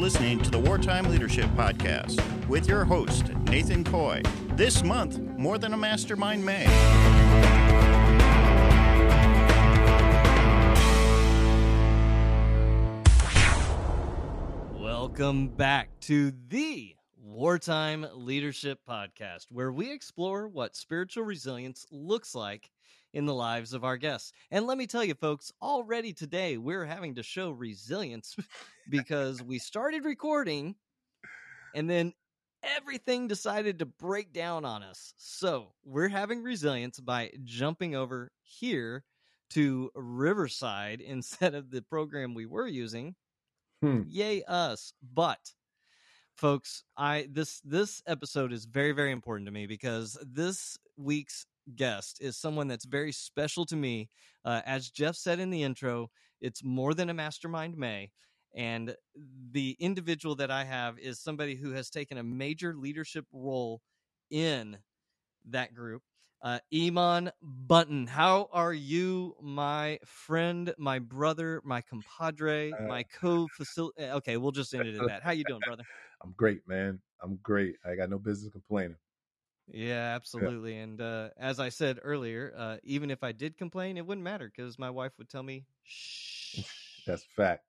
listening to the Wartime Leadership Podcast with your host, Nathan Coy. This month, More Than a Mastermind May. Welcome back to the Wartime Leadership Podcast, where we explore what spiritual resilience looks like in the lives of our guests. And let me tell you, folks, already today we're having to show resilience because we started recording and then everything decided to break down on us. So we're having resilience by jumping over here to Riverside instead of the program we were using. Hmm. Yay us. But folks, I this this episode is very very important to me because this week's guest is someone that's very special to me. Uh, as Jeff said in the intro, it's more than a mastermind May. And the individual that I have is somebody who has taken a major leadership role in that group. Uh, Iman Bunton, how are you, my friend, my brother, my compadre, Uh, my co-facility? Okay, we'll just end it at that. How you doing, brother? I'm great, man. I'm great. I got no business complaining. Yeah, absolutely. And uh, as I said earlier, uh, even if I did complain, it wouldn't matter because my wife would tell me, "Shh." That's fact.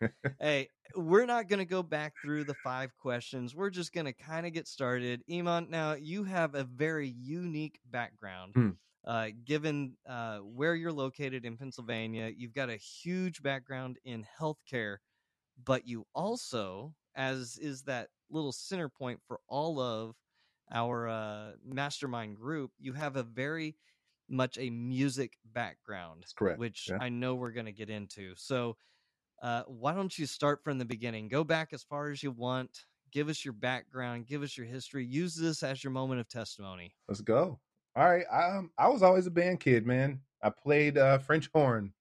hey, we're not going to go back through the five questions. We're just going to kind of get started. Iman, now you have a very unique background. Hmm. Uh, given uh, where you're located in Pennsylvania, you've got a huge background in healthcare, but you also, as is that little center point for all of our uh, mastermind group, you have a very much a music background, That's correct. which Yeah. I know we're going to get into. So, uh, why don't you start from the beginning? Go back as far as you want. Give us your background. Give us your history. Use this as your moment of testimony. Let's go. All right. Um, I was always a band kid, man. I played uh, French horn,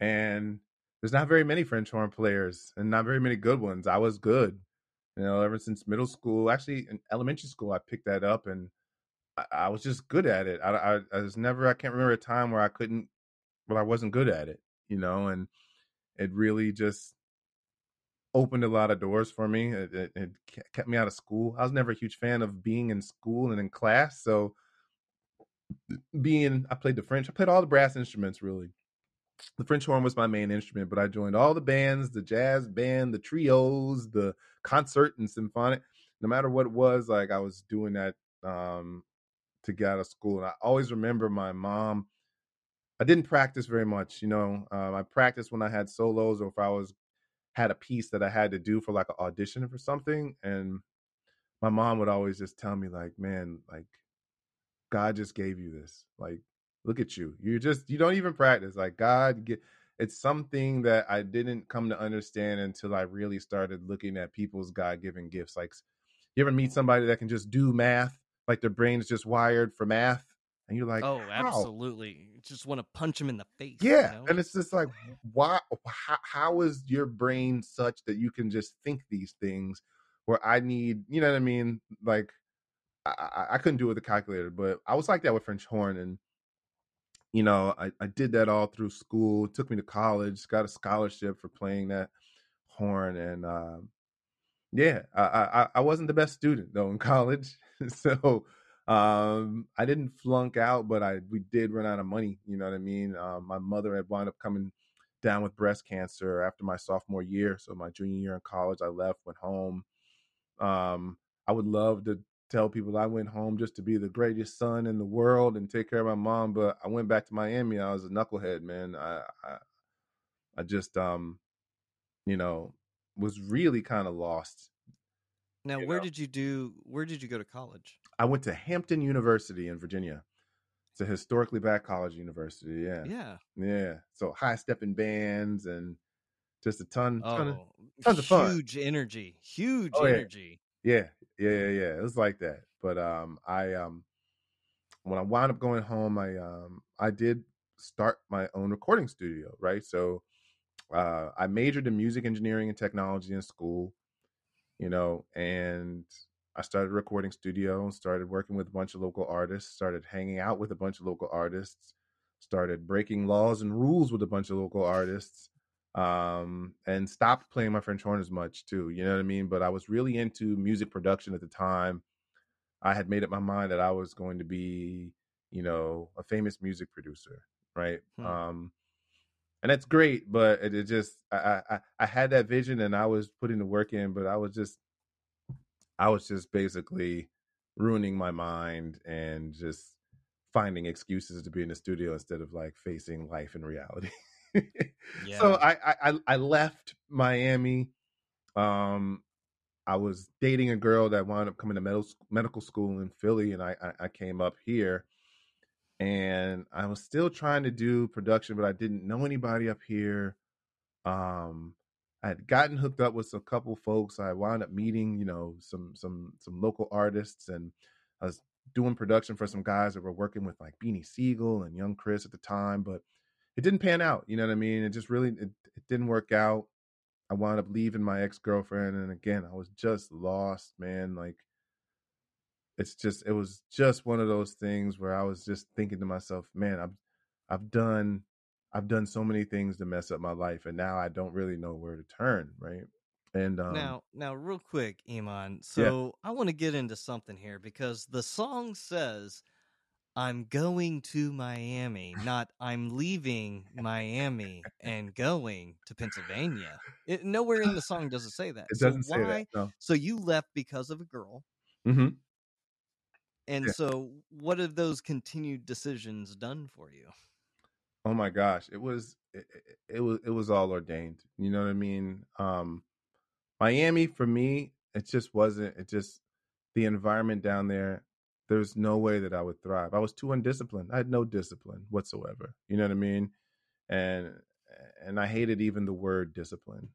and there's not very many French horn players, and not very many good ones. I was good, you know, ever since middle school. Actually, in elementary school, I picked that up, and I, I was just good at it. I, I, I was never. I can't remember a time where I couldn't, where I wasn't good at it, you know, and it really just opened a lot of doors for me. It, it, it kept me out of school. I was never a huge fan of being in school and in class, so being I played the French. I played all the brass instruments really. The French horn was my main instrument, but I joined all the bands, the jazz band, the trios, the concert and symphonic. No matter what it was, like I was doing that um to get out of school. And I always remember my mom. I didn't practice very much, you know. Um, I practiced when I had solos or if I was had a piece that I had to do for like an audition for something. And my mom would always just tell me, like, man, like God just gave you this. Like, look at you. You just you don't even practice. Like God get it's something that I didn't come to understand until I really started looking at people's God given gifts. Like you ever meet somebody that can just do math, like their brain's just wired for math, and you're like, oh, how? absolutely. Just want to punch him in the face. Yeah, you know? and it's just like, why? How, how is your brain such that you can just think these things? Where I need, you know what I mean? Like, I, I, I couldn't do it with a calculator, but I was like that with French horn, and you know, I, I did that all through school. Took me to college, got a scholarship for playing that horn, and um, yeah, I, I I wasn't the best student though in college, so um, I didn't flunk out, but I we did run out of money. You know what I mean? Um, my mother had wound up coming down with breast cancer after my sophomore year, so my junior year in college, I left, went home. Um, I would love to tell people I went home just to be the greatest son in the world and take care of my mom, but I went back to Miami. I was a knucklehead, man. I I, I just um, you know, was really kind of lost. now, where know. did you do? Where did you go to college? I went to Hampton University in Virginia. It's a historically black college university. Yeah. Yeah. Yeah. So high stepping bands and just a ton, ton of, Oh, tons of fun. huge energy. Huge Oh, energy. yeah, yeah, yeah, yeah. It was like that. But um I um when I wound up going home, I um I did start my own recording studio, right? So uh I majored in music engineering and technology in school, you know, and I started recording studio, started working with a bunch of local artists, started hanging out with a bunch of local artists, started breaking laws and rules with a bunch of local artists. Um, and stopped playing my French horn as much too. You know what I mean? But I was really into music production at the time. I had made up my mind that I was going to be, you know, a famous music producer, right? Hmm. Um, and that's great, but it, it just I, I I had that vision and I was putting the work in, but I was just I was just basically ruining my mind and just finding excuses to be in the studio instead of like facing life in reality. Yeah. So I, I I left Miami. Um, I was dating a girl that wound up coming to medical medical school in Philly, and I, I I came up here, and I was still trying to do production, but I didn't know anybody up here. Um, I had gotten hooked up with a couple folks. I wound up meeting, you know, some some some local artists, and I was doing production for some guys that were working with like Beanie Sigel and Young Chris at the time, but it didn't pan out. You know what I mean? It just really it, it didn't work out. I wound up leaving my ex girlfriend, and again, I was just lost, man. Like it's just it was just one of those things where I was just thinking to myself, man, I've I've done I've done so many things to mess up my life, and now I don't really know where to turn, right? And um, now, now, real quick, Iman. So I want to get into something here because the song says, "I'm going to Miami," not "I'm leaving Miami and going to Pennsylvania." It, nowhere in the song does it say that. it so doesn't say why? that. No. So you left because of a girl, hmm and Yeah. so what have those continued decisions done for you? Oh my gosh, it was it, it, it was it was all ordained. You know what I mean? Um Miami for me, it just wasn't it just the environment down there, there's no way that I would thrive. I was too undisciplined. I had no discipline whatsoever. You know what I mean? And and I hated even the word discipline,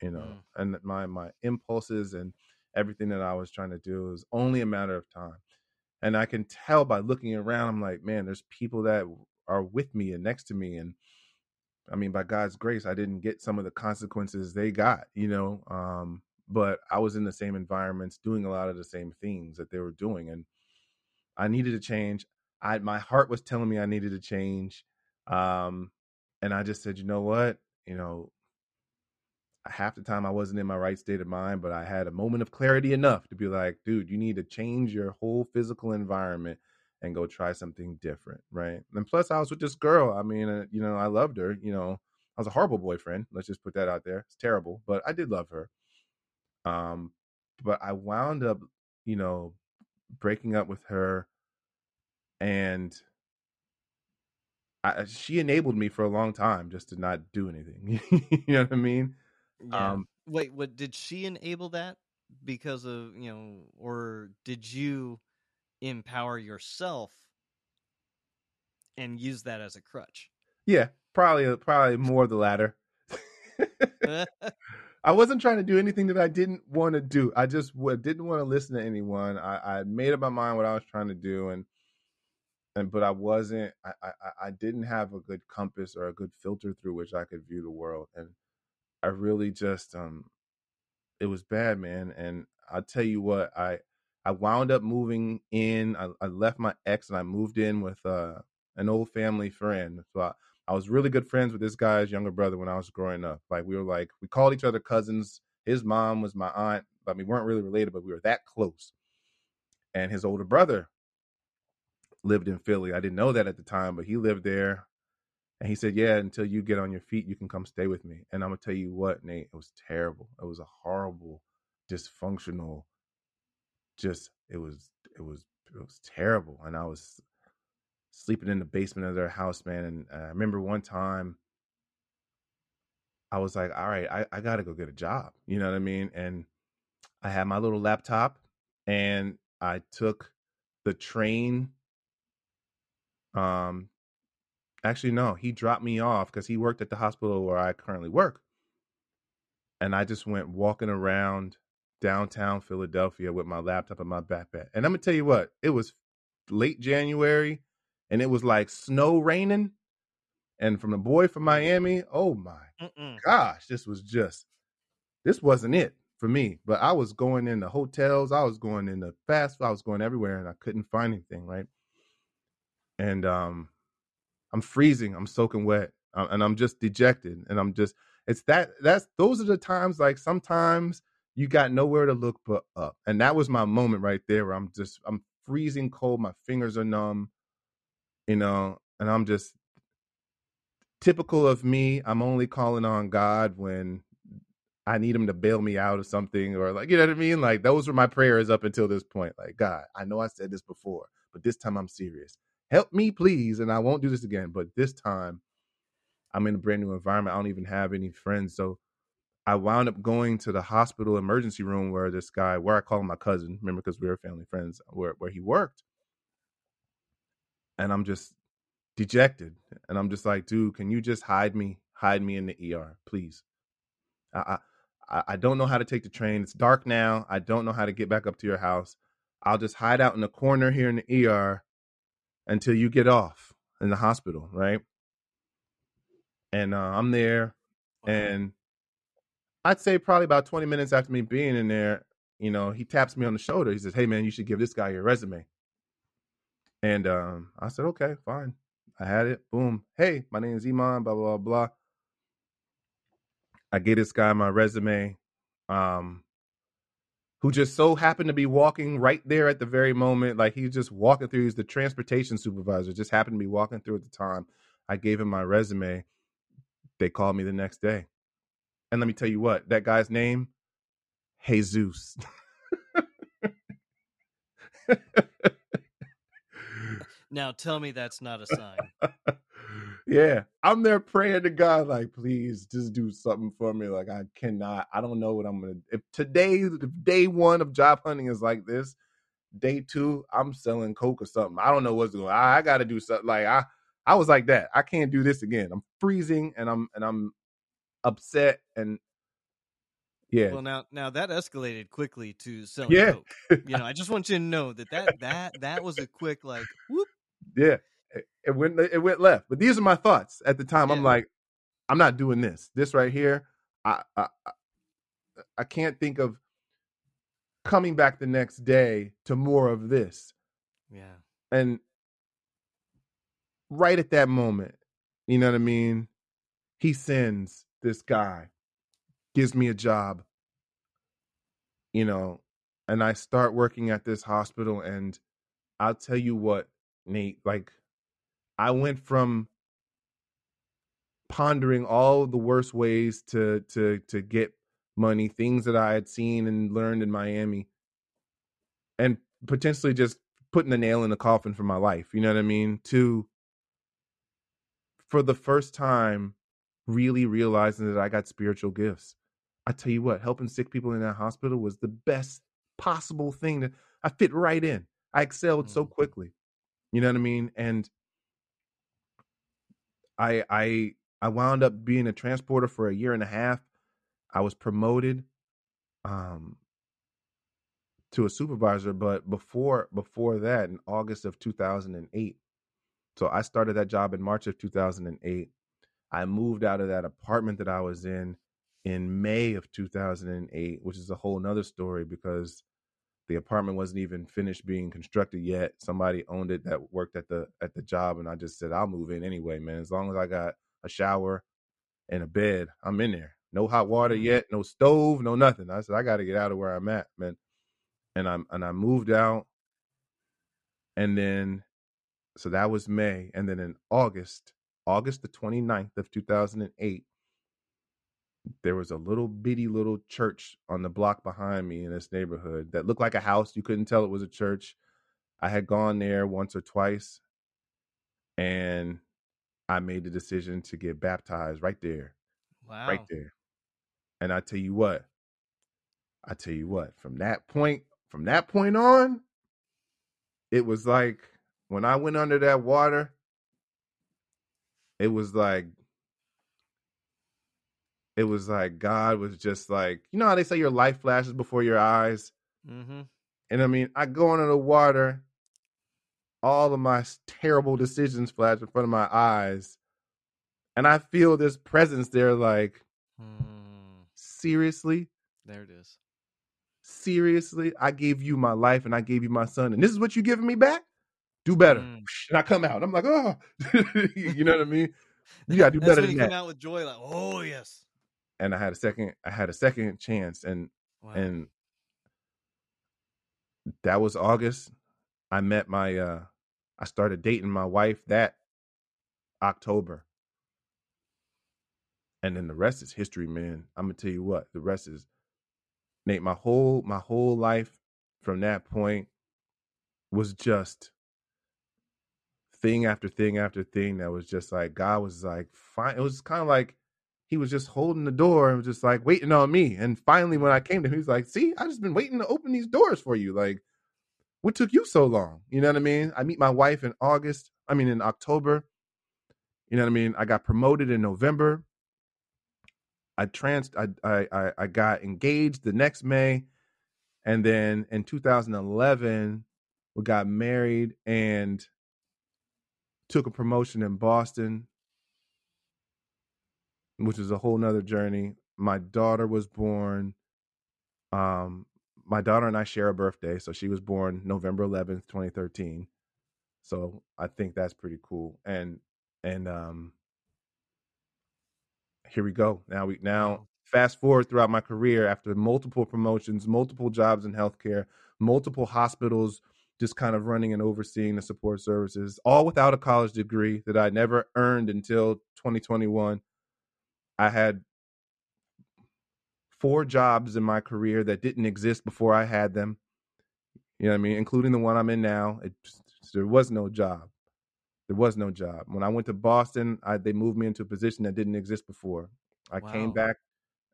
you know. Mm. And my my impulses and everything that I was trying to do was only a matter of time. And I can tell by looking around, I'm like, man, there's people that are with me and next to me and I mean, by God's grace, I didn't get some of the consequences they got, you know. Um, but I was in the same environments, doing a lot of the same things that they were doing, and I needed to change. I my heart was telling me I needed to change, um, and I just said, you know what, you know, half the time I wasn't in my right state of mind, but I had a moment of clarity enough to be like, dude, you need to change your whole physical environment and go try something different, right? And plus, I was with this girl. I mean, uh, you know, I loved her. You know, I was a horrible boyfriend. Let's just put that out there. It's terrible, but I did love her. Um, but I wound up, you know, breaking up with her, and I, she enabled me for a long time just to not do anything. you know what I mean? Yeah. Um, Wait, what did she enable that because of, you know, or did you empower yourself and use that as a crutch? yeah, probably, probably more the latter. I wasn't trying to do anything that I didn't want to do. I just w- didn't want to listen to anyone. I, I made up my mind what I was trying to do, and and but I wasn't. I, I I didn't have a good compass or a good filter through which I could view the world, and I really just um, it was bad, man. And I'll tell you what, I I wound up moving in. I, I left my ex and I moved in with uh an old family friend. So I, I was really good friends with this guy's younger brother when I was growing up. Like we were like we called each other cousins. His mom was my aunt, but we weren't really related, but we were that close. And his older brother lived in Philly. I didn't know that at the time, but he lived there. And he said, "Yeah, until you get on your feet, you can come stay with me." And I'm gonna tell you what, Nate, it was terrible. It was a horrible, dysfunctional. Just it was it was it was terrible, and I was sleeping in the basement of their house, man. And uh, I remember one time I was like, all right, I, I got to go get a job. You know what I mean? And I had my little laptop and I took the train. Um, actually, no, he dropped me off because he worked at the hospital where I currently work. And I just went walking around downtown Philadelphia with my laptop and my backpack. And I'm to tell you what, it was late January and it was like snow raining. And from the boy from Miami, oh my Mm-mm. gosh, this was just this wasn't it for me. But I was going into hotels, I was going into fast, I was going everywhere, and I couldn't find anything, right? And um, I'm freezing, I'm soaking wet, uh, and I'm just dejected, and I'm just it's that that's those are the times like sometimes you got nowhere to look but up. And that was my moment right there where I'm just I'm freezing cold, my fingers are numb, you know, and I'm just typical of me. I'm only calling on God when I need him to bail me out of something or like you know what I mean? Like those were my prayers up until this point. Like, God, I know I said this before, but this time I'm serious. Help me, please, and I won't do this again. But this time I'm in a brand new environment. I don't even have any friends. So I wound up going to the hospital emergency room where this guy, where I call him my cousin, remember because we were family friends, where where he worked. And I'm just dejected. And I'm just like, dude, can you just hide me? Hide me in the ER, please. I, I I don't know how to take the train. It's dark now. I don't know how to get back up to your house. I'll just hide out in the corner here in the ER until you get off in the hospital, right? And uh, I'm there, and I'd say probably about 20 minutes after me being in there, you know, he taps me on the shoulder. He says, "Hey, man, you should give this guy your resume." And um, I said, "Okay, fine." I had it. Boom. Hey, my name is Iman. Blah blah blah. I get this guy my resume, um, who just so happened to be walking right there at the very moment. Like he's just walking through. He's the transportation supervisor. Just happened to be walking through at the time. I gave him my resume. They called me the next day. And let me tell you what, that guy's name, Jesus. now tell me that's not a sign. yeah, I'm there praying to God, like, please just do something for me. Like, I cannot, I don't know what I'm gonna. If today, if day one of job hunting is like this, day two, I'm selling coke or something. I don't know what's going. on. I, I got to do something. Like, I, I was like that. I can't do this again. I'm freezing and I'm and I'm upset and yeah. Well, now now that escalated quickly to selling Yeah. coke. You know, I just want you to know that that that that was a quick like whoop. Yeah, it, it went it went left. But these are my thoughts at the time. I'm like, I'm not doing this. This right here, I I- I can't think of coming back the next day to more of this. Yeah. And right at that moment, you know what I mean? He sends this guy, gives me a job, you know, and I start working at this hospital. And I'll tell you what, Nate, like, I went from pondering all the worst ways to to to get money, things that I had seen and learned in Miami, and potentially just putting the nail in the coffin for my life. You know what I mean? To for the first time, really realizing that I got spiritual gifts. I tell you what, helping sick people in that hospital was the best possible thing that I fit right in. I excelled so Mm. quickly. You know what I mean? And I I I wound up being a transporter for a year and a half. I was promoted um to a supervisor, but before before that in August of 2008. So I started that job in March of 2008. I moved out of that apartment that I was in in May of 2008, which is a whole nother story because the apartment wasn't even finished being constructed yet. Somebody owned it that worked at the at the job, and I just said I'll move in anyway, man. As long as I got a shower and a bed, I'm in there. No hot water Mhm. yet, no stove, no nothing. I said I got to get out of where I'm at, man. And I'm and I moved out, and then so that was May, and then in August, August the 29th of 2008, there was a little bitty little church on the block behind me in this neighborhood that looked like a house. You couldn't tell it was a church. I had gone there once or twice, and I made the decision to get baptized right there, Wow. right there. And I tell you what, I tell you what, from that point, from that point on, it was like when I went under that water, it was like it was like God was just like, you know how they say your life flashes before your eyes? Mm-hmm. And I mean, I go under the water, all of my terrible decisions flash in front of my eyes, and I feel this presence there like, Mm, seriously? there it is. Seriously? I gave you my life and I gave you my son, and this is what you giving me back? Do better. Mm. And I come out. I'm like, oh, you know what I mean? You gotta do That's better when than you that. come out with joy, like, oh yes. And I had a second I had a second chance and Wow. and that was August. I met my uh I started dating my wife that October. And then the rest is history, man. I'm gonna tell you what, the rest is Nate, my whole my whole life from that point was just thing after thing after thing that was just like God was like fine. It was kind of like he was just holding the door and was just like waiting on me. And finally, when I came to him, he was like, "See, I just been waiting to open these doors for you. Like, what took you so long? You know what I mean? I meet my wife in August. I mean, in October. You know what I mean? I got promoted in November. I trans I I, I got engaged the next May, and then in 2011 we got married and took a promotion in Boston, which is a whole nother journey. My daughter was born. Um, my daughter and I share a birthday, so she was born November 11th, 2013. So I think that's pretty cool. And and um here we go. Now we now fast forward throughout my career after multiple promotions, multiple jobs in healthcare, multiple hospitals, just kind of running and overseeing the support services, all without a college degree that I never earned until 2021. I had four jobs in my career that didn't exist before I had them. You know what I mean? Including the one I'm in now. It there was no job. There was no job. When I went to Boston, I, they moved me into a position that didn't exist before. I came back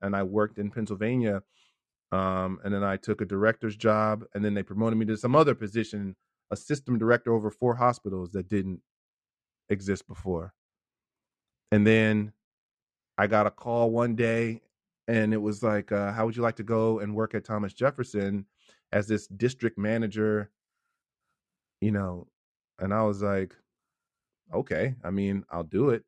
and I worked in Pennsylvania. Um, and then I took a director's job, and then they promoted me to some other position, a system director over four hospitals that didn't exist before. And then I got a call one day, and it was like, uh, "How would you like to go and work at Thomas Jefferson as this district manager?" You know, and I was like, "Okay, I mean, I'll do it."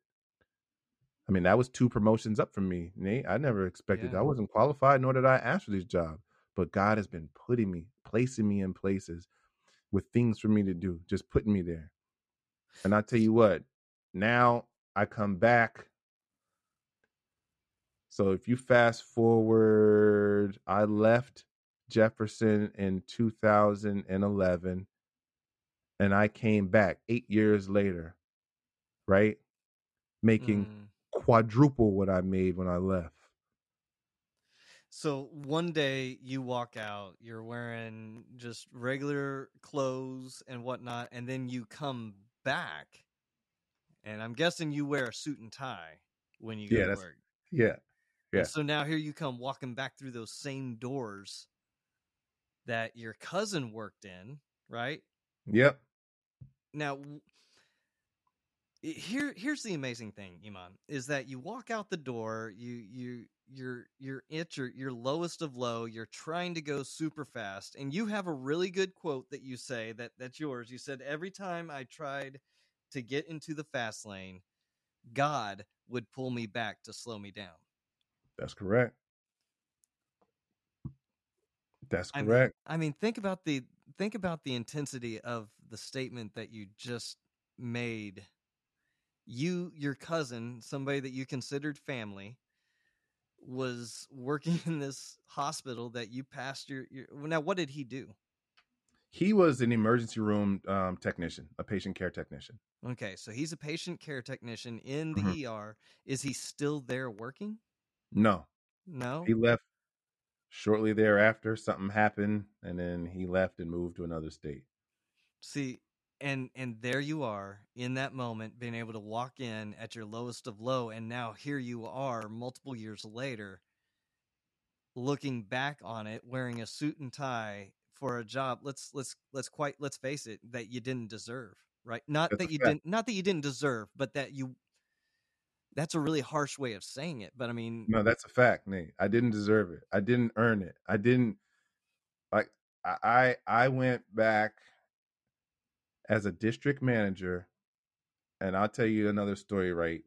I mean, that was two promotions up from me, Nate. I never expected. Yeah. I wasn't qualified, nor did I ask for this job. But God has been putting me, placing me in places with things for me to do, just putting me there. And I tell you what, now I come back. So if you fast forward, I left Jefferson in 2011 and I came back eight years later, right? Making Mm. quadruple what I made when I left. So one day you walk out, you're wearing just regular clothes and whatnot, and then you come back, and I'm guessing you wear a suit and tie when you go Yeah, to work. Yeah. And so now here you come walking back through those same doors that your cousin worked in, right? Yep. Now, here here's the amazing thing, Iman, is that you walk out the door, you you you're you're at your your lowest of low, you're trying to go super fast, and you have a really good quote that you say that that's yours. You said every time I tried to get into the fast lane, God would pull me back to slow me down. That's correct. That's I mean, correct. I mean, think about the think about the intensity of the statement that you just made. You, your cousin, somebody that you considered family, was working in this hospital that you passed your. your now, what did he do? He was an emergency room um, technician, a patient care technician. Okay, so he's a patient care technician in the Mhm. ER. Is he still there working? No, No. he left shortly thereafter. Something happened, and then he left and moved to another state. See, and and there you are in that moment, being able to walk in at your lowest of low, and now here you are, multiple years later, looking back on it, wearing a suit and tie for a job. Let's let's let's quite let's face it, that you didn't deserve, right? Not That's that you fact. didn't, not that you didn't deserve, but that you. That's a really harsh way of saying it, but I mean, No, that's a fact, Nate. I didn't deserve it. I didn't earn it. I didn't like. I I, went back as a district manager, and I'll tell you another story. Right,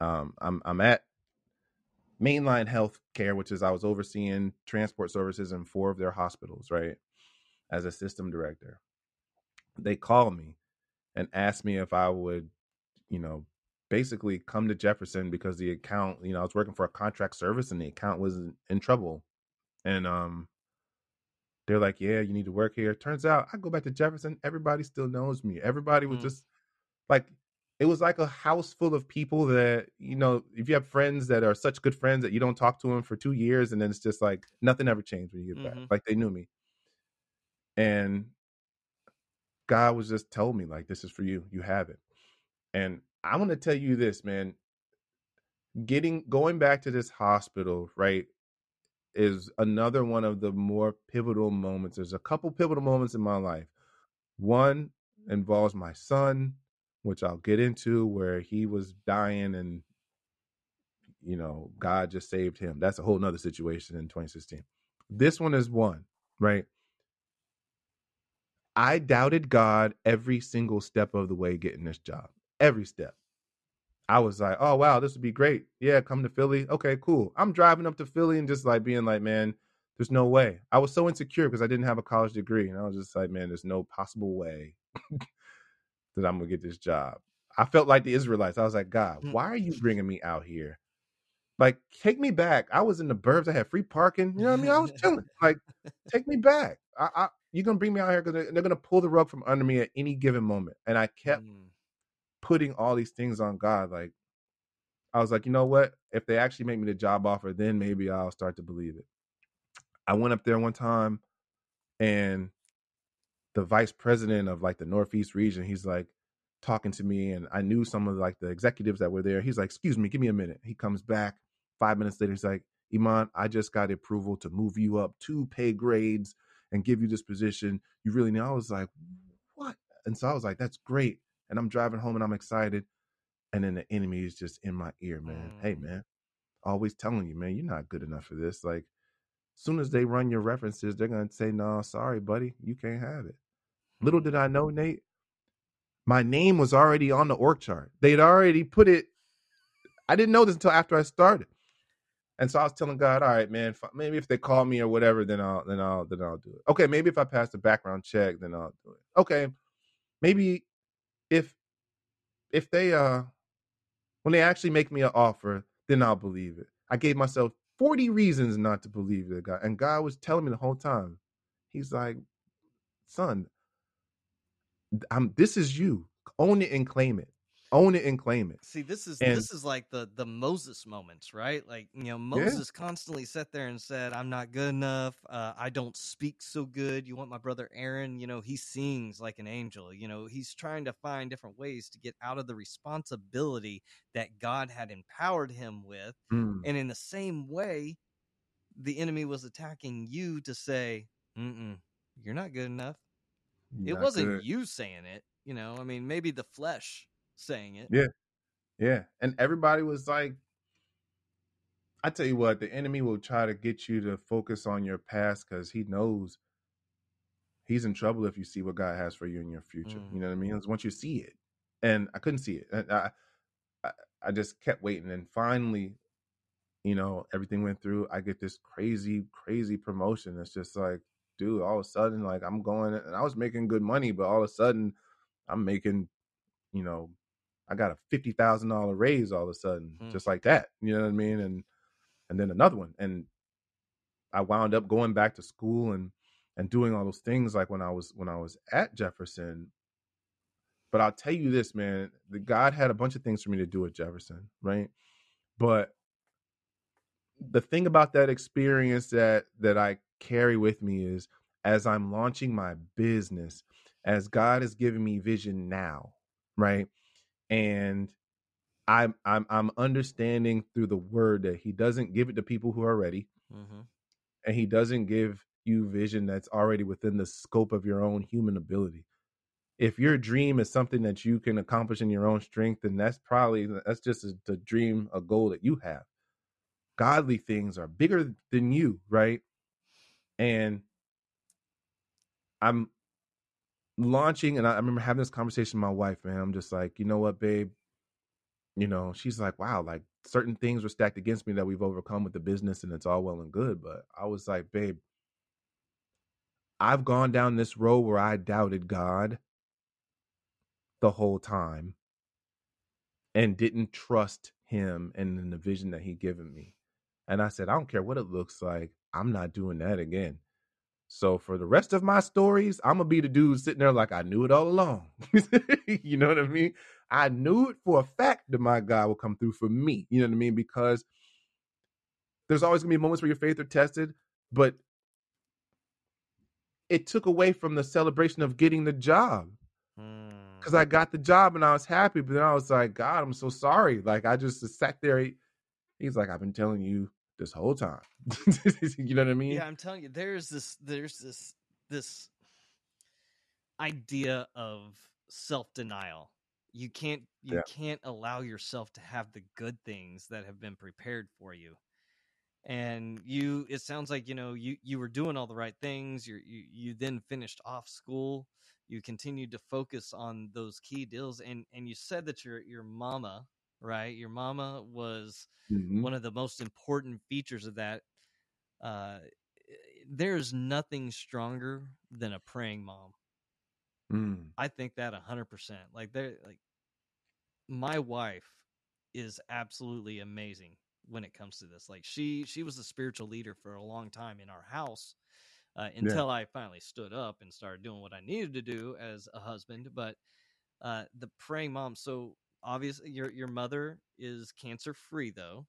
um, I'm I'm at Main Line Health Care, which is I was overseeing transport services in four of their hospitals. Right, as a system director, they called me and asked me if I would, you know, basically come to Jefferson because the account, you know, I was working for a contract service and the account was in, trouble. And um they're like, "Yeah, you need to work here." Turns out I go back to Jefferson, everybody still knows me. Everybody was Mm. just like it was like a house full of people that, you know, if you have friends that are such good friends that you don't talk to them for 2 years and then it's just like nothing ever changed when you get Mhm. back. Like they knew me. And God was just told me like this is for you. You have it. And I want to tell you this, man. Getting going back to this hospital, right, is another one of the more pivotal moments. There's a couple pivotal moments in my life. One involves my son, which I'll get into, where he was dying and you know, God just saved him. That's a whole nother situation in 2016. This one is one, right? I doubted God every single step of the way getting this job. Every step. I was like, oh wow, this would be great. Yeah, come to Philly. Okay, cool. I'm driving up to Philly and just like being like, man, there's no way. I was so insecure because I didn't have a college degree. And I was just like, man, there's no possible way that I'm gonna get this job. I felt like the Israelites. I was like, God, Hmm. why are you bringing me out here? Like, take me back. I was in the burbs. I had free parking. You know what I mean? I was chilling. Like, take me back. I, I you're gonna bring me out here because they're, they're gonna pull the rug from under me at any given moment. And I kept Mm. Putting all these things on God. Like, I was like, you know what? If they actually make me the job offer, then maybe I'll start to believe it. I went up there one time and the vice president of like the Northeast region, he's like talking to me, and I knew some of like the executives that were there. He's like, excuse me, give me a minute. He comes back five minutes later, he's like, Iman, I just got approval to move you up two pay grades and give you this position. You really know. I was like, what? And so I was like, that's great. And I'm driving home and I'm excited. And then the enemy is just in my ear, man. Hey, Mm. man, always telling you, man, you're not good enough for this. Like, as soon as they run your references, they're gonna say, "No, sorry, buddy, you can't have it." Little did I know, Nate, my name was already on the org chart. They'd already put it. I didn't know this until after I started, and so I was telling God, "All right, man, maybe if they call me or whatever, then I'll then I'll then I'll do it. Okay, maybe if I pass the background check, then I'll do it. Okay, maybe if if they uh when they actually make me an offer, then I'll believe it. I gave myself 40 reasons not to believe it, God. And God was telling me the whole time. He's like, son, I'm this is you. Own it and claim it. Own it and claim it. See, this is And- this is like the the Moses moments, right? Like you know, Moses constantly sat there and said, "I'm not good enough. Uh, I don't speak so good. You want my brother Aaron? You know, he sings like an angel. You know, he's trying to find different ways to get out of the responsibility that God had empowered him with. Mm, And in the same way, the enemy was attacking you to say, Mm-mm, "You're not good enough." It wasn't good. you saying it. You know, I mean, maybe the flesh saying it. Yeah. Yeah. And everybody was like, I tell you what, the enemy will try to get you to focus on your past because he knows he's in trouble if you see what God has for you in your future. Mm. You know what I mean? Once you see it. And I couldn't see it. And I, I I just kept waiting. And finally, you know, everything went through. I get this crazy, crazy promotion. It's just like, dude, all of a sudden, like I'm going and I was making good money, but all of a sudden I'm making, you know, I got a fifty thousand dollar raise all of a sudden, Hmm. just like that. You know what I mean? And and then another one. And I wound up going back to school and and doing all those things like when I was when I was at Jefferson. But I'll tell you this, man, the God had a bunch of things for me to do at Jefferson, right? But the thing about that experience that that I carry with me is as I'm launching my business, as God is giving me vision now, right? And I'm I'm I'm understanding through the word that he doesn't give it to people who are ready Mm-hmm. and he doesn't give you vision that's already within the scope of your own human ability. If your dream is something that you can accomplish in your own strength, then that's probably that's just a, the dream, a goal that you have. Godly things are bigger than you, right? And I'm launching, and I, I remember having this conversation with my wife, man. I'm just like, you know what, babe? You know, she's like, wow, like certain things were stacked against me that we've overcome with the business, and it's all well and good. But I was like, babe, I've gone down this road where I doubted God the whole time. and didn't trust him and the vision that he given me. And I said, I don't care what it looks like. I'm not doing that again. So for the rest of my stories, I'm gonna be the dude sitting there like I knew it all along. you know what I mean? I knew it for a fact that my God will come through for me. You know what I mean? Because there's always gonna be moments where your faith are tested, but it took away from the celebration of getting the job. Because Mm. I got the job and I was happy, but then I was like, God, I'm so sorry. Like I just sat there. He's like, I've been telling you this whole time. you know what I mean? Yeah, I'm telling you, there's this, there's this, this idea of self denial. You can't, you Yeah. can't allow yourself to have the good things that have been prepared for you. And you, it sounds like you know you you were doing all the right things. You're, you you then finished off school. You continued to focus on those key deals, and and you said that your your mama, right? Your mama was Mhm. one of the most important features of that uh there's nothing stronger than a praying mom Mm. i think that a 100% like there like my wife is absolutely amazing when it comes to this like she she was a spiritual leader for a long time in our house uh, until i finally stood up and started doing what i needed to do as a husband but uh the praying mom so obviously your your mother is cancer free though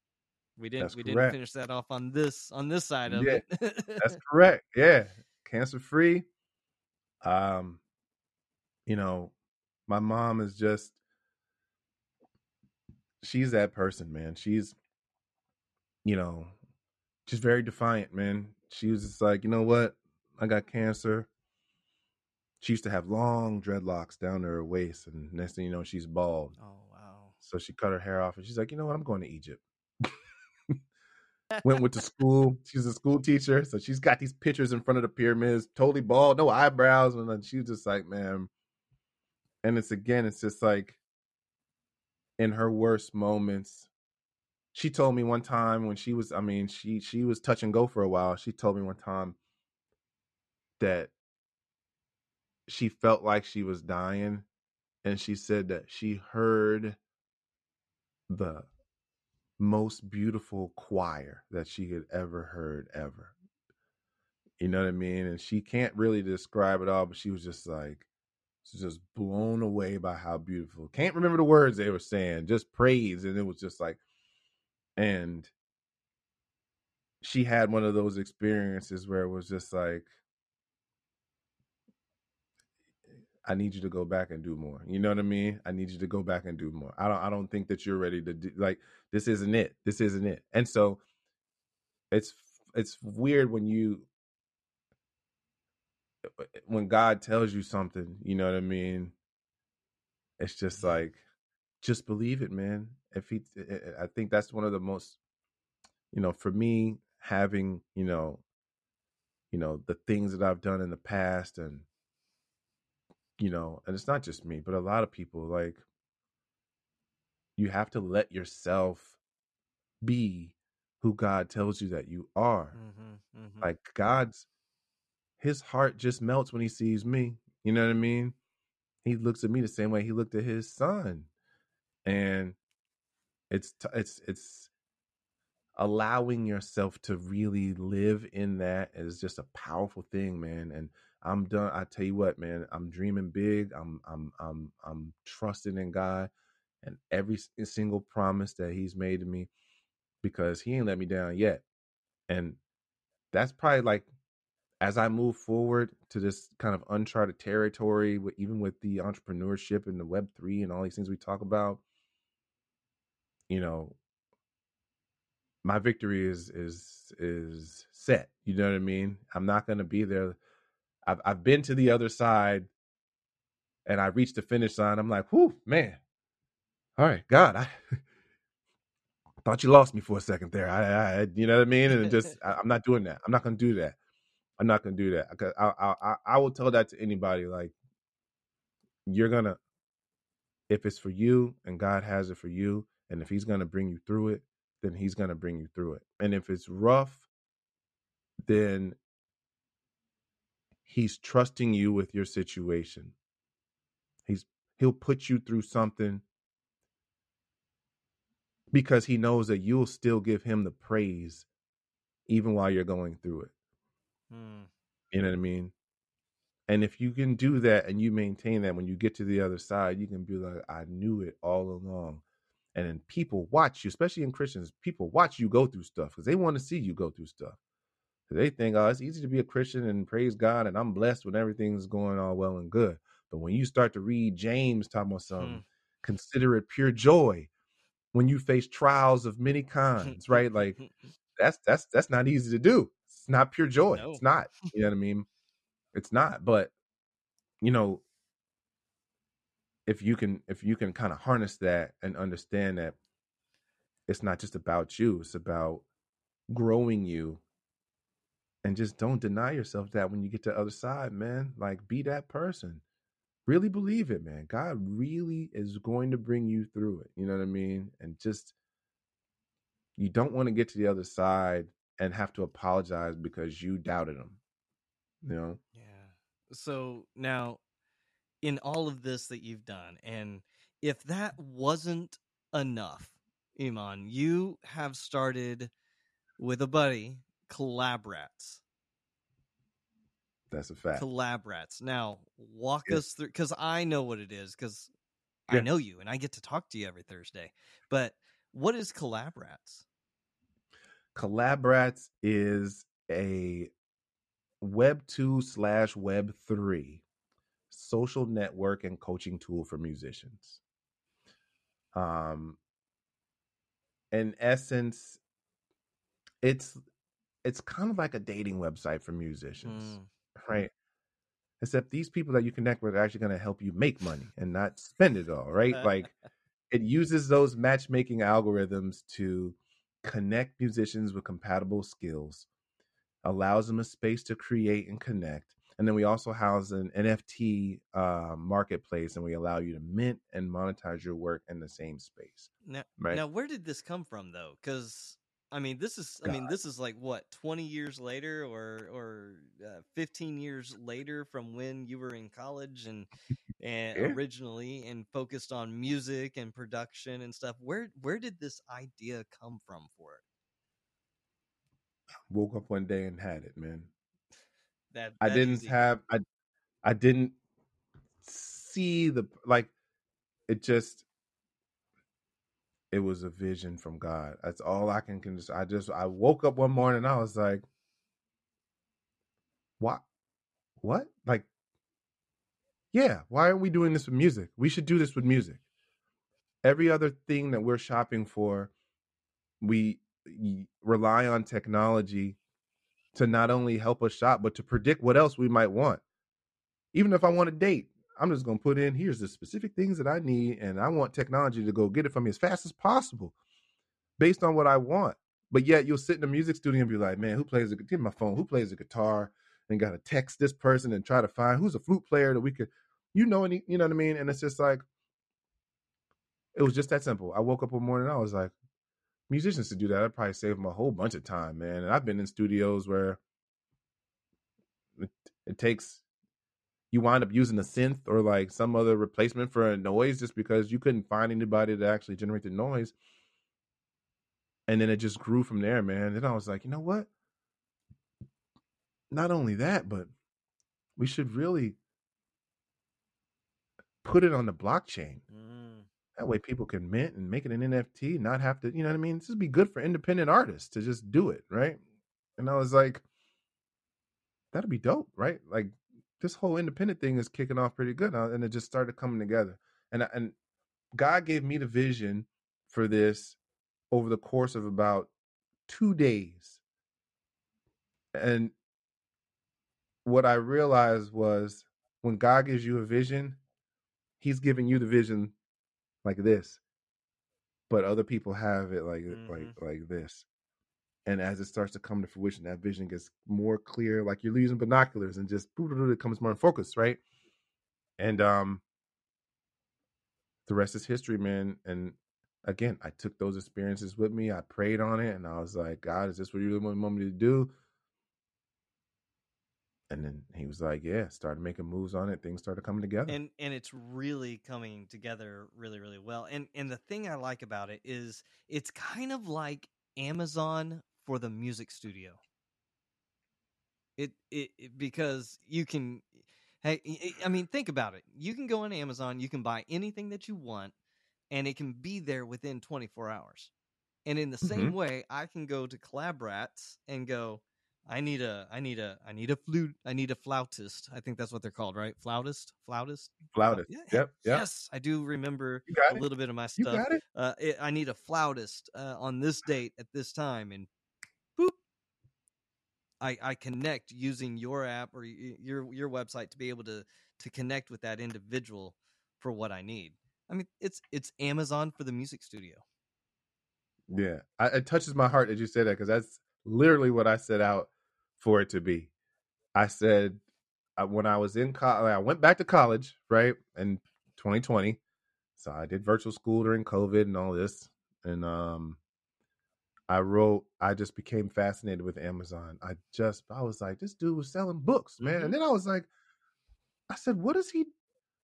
we didn't That's we didn't finish that off on this on this side of Yeah, it That's correct. Yeah. Cancer free. Um, you know, my mom is just she's that person, man. She's, you know, just very defiant, man. She was just like, you know what? I got cancer. She used to have long dreadlocks down to her waist, and next thing you know, she's bald. oh So she cut her hair off, and she's like, you know what? I'm going to Egypt. Went with the school. She's a school teacher, so she's got these pictures in front of the pyramids, totally bald, no eyebrows, and then she's just like, man. And it's again, it's just like in her worst moments. She told me one time when she was, I mean, she she was touch and go for a while. She told me one time that she felt like she was dying, and she said that she heard the most beautiful choir that she had ever heard ever. You know what I mean? And she can't really describe it all, but she was just like, she's just blown away by how beautiful. Can't remember the words they were saying, just praise. And it was just like, and she had one of those experiences where it was just like, I need you to go back and do more. You know what I mean? I need you to go back and do more. I don't I don't think that you're ready to do like this isn't it. This isn't it. And so it's it's weird when you uh, uh, when God tells you something, you know what I mean? It's just mm-hmm. like just believe it, man. If he uh, I think that's one of the most you know, for me having, you know, you know, the things that I've done in the past and you know, and it's not just me, but a lot of people like you have to let yourself be who God tells you that you are. mm-hmm, mm-hmm. Like God's his heart just melts when he sees me. You know what I mean? He looks at me the same way he looked at his son. And it's t- it's it's allowing yourself to really live in that is just a powerful thing, man. And I'm done. I tell you what, man, I'm dreaming big. I'm I'm I'm I'm trusting in God and every eh, single promise that he's made to me because he ain't let me down yet. And that's probably like as I move forward to this kind of uncharted territory, even with the entrepreneurship and the Web three and all these things we talk about, you know, my victory is is is set. You know what I mean? I'm not going to be there. I've I've been to the other side, and I reached the finish line. I'm like, whew, man. All right, God, I thought you lost me for a second there. I, I you know what I mean? And it just, I, I'm not doing that. I'm not going to do that. I'm not going to do that. 'Cause I, I, I, I will tell that to anybody. Like, you're gonna, if it's for you and God has it for you, and if He's gonna bring you through it, then He's gonna bring you through it. And if it's rough, then He's trusting you with your situation. He's He'll put you through something because he knows that you'll still give him the praise even while you're going through it. Hmm. You know what I mean? And if you can do that and you maintain that when you get to the other side, you can be like, I knew it all along. And then people watch you, especially in Christians, people watch you go through stuff because they want to see you go through stuff. They think, oh, it's easy to be a Christian and praise God, and I'm blessed when everything's going all well and good. But when you start to read James talking about some, Hmm. consider it pure joy when you face trials of many kinds, right? Like that's that's that's not easy to do. It's not pure joy. No. It's not. You know what I mean? It's not. But you know, if you can if you can kind of harness that and understand that it's not just about you, it's about growing you. And just don't deny yourself that when you get to the other side, man. Like be that person. Really believe it, man. God really is going to bring you through it. You know what I mean? And just you don't want to get to the other side and have to apologize because you doubted him. You mm, know? Yeah. So now, in all of this that you've done, and if that wasn't enough, Iman, you have started with a buddy, Collabratz. That's a fact. Collabratz. Now, walk Yeah. us through, because I know what it is, because I know you and I get to talk to you every Thursday. But what is Collabratz? Collabratz is a Web 2 slash Web 3 social network and coaching tool for musicians. Um, in essence, it's it's kind of like a dating website for musicians, Mm, right? Except these people that you connect with are actually going to help you make money and not spend it all, right? Like it uses those matchmaking algorithms to connect musicians with compatible skills, allows them a space to create and connect. And then we also house an NFT uh, marketplace, and we allow you to mint and monetize your work in the same space. Now, Right. now, where did this come from, though? Because I mean, this is I mean, this is like what twenty years later, or or uh, fifteen years later from when you were in college and and Yeah. originally and focused on music and production and stuff. Where where did this idea come from for it? Woke up one day and had it, man. That, I didn't have I I didn't see the like it just it was a vision from God. That's all I can, can just I just I woke up one morning and I was like what what? Like yeah, why aren't we doing this with music? We should do this with music. Every other thing that we're shopping for, we rely on technology to not only help us shop, but to predict what else we might want. Even if I want a date, I'm just going to put in here's the specific things that I need, and I want technology to go get it for me as fast as possible based on what I want. But yet you'll sit in the music studio and be like, man, who plays a get my phone, who plays a guitar, and got to text this person and try to find who's a flute player that we could, you know, any, you know what I mean? And it's just like, it was just that simple. I woke up one morning, I was like, musicians to do that, I'd probably save them a whole bunch of time, man. And I've been in studios where it, it takes you wind up using a synth or like some other replacement for a noise just because you couldn't find anybody to actually generate the noise. And then it just grew from there, man. Then I was like, you know what? Not only that, but we should really put it on the blockchain. Mm, That way people can mint and make it an NFT, not have to, you know what I mean? This would be good for independent artists to just do it, right? And I was like, that'd be dope, right? Like this whole independent thing is kicking off pretty good, now, and it just started coming together. And I- and God gave me the vision for this over the course of about two days. And what I realized was when God gives you a vision, He's giving you the vision like this, but other people have it like like mm-hmm. like this. And as it starts to come to fruition, that vision gets more clear, like you're using binoculars, and just it comes more in focus, right? And um, the rest is history, man. And again, I took those experiences with me. I prayed on it, and I was like, God, is this what you really want me to do? and then he was like, "Yeah," started making moves on it. Things started coming together. and and it's really coming together really really well and and the thing i like about it is it's kind of like amazon for the music studio it it, it because you can hey i- i mean think about it you can go on amazon you can buy anything that you want and it can be there within 24 hours and in the same way i can go to collabratz and go i need a i need a i need a flute i need a flautist i think that's what they're called right flautist flautist Flautist. yeah, Yep. Yep. Yes, I do remember a it. little bit of my You stuff. got it. Uh, it, I need a flautist uh, on this date at this time, and I I connect using your app or your your website to be able to to connect with that individual for what I need. I mean, it's it's Amazon for the music studio. Yeah, I, it touches my heart that you say that because that's literally what I set out for it to be. I said I, when I was in college, I went back to college, right, in 2020. So I did virtual school during COVID and all this, and um, I wrote. I just became fascinated with Amazon. I just, I was like, this dude was selling books, man. Mhm. And then I was like, I said, what does he?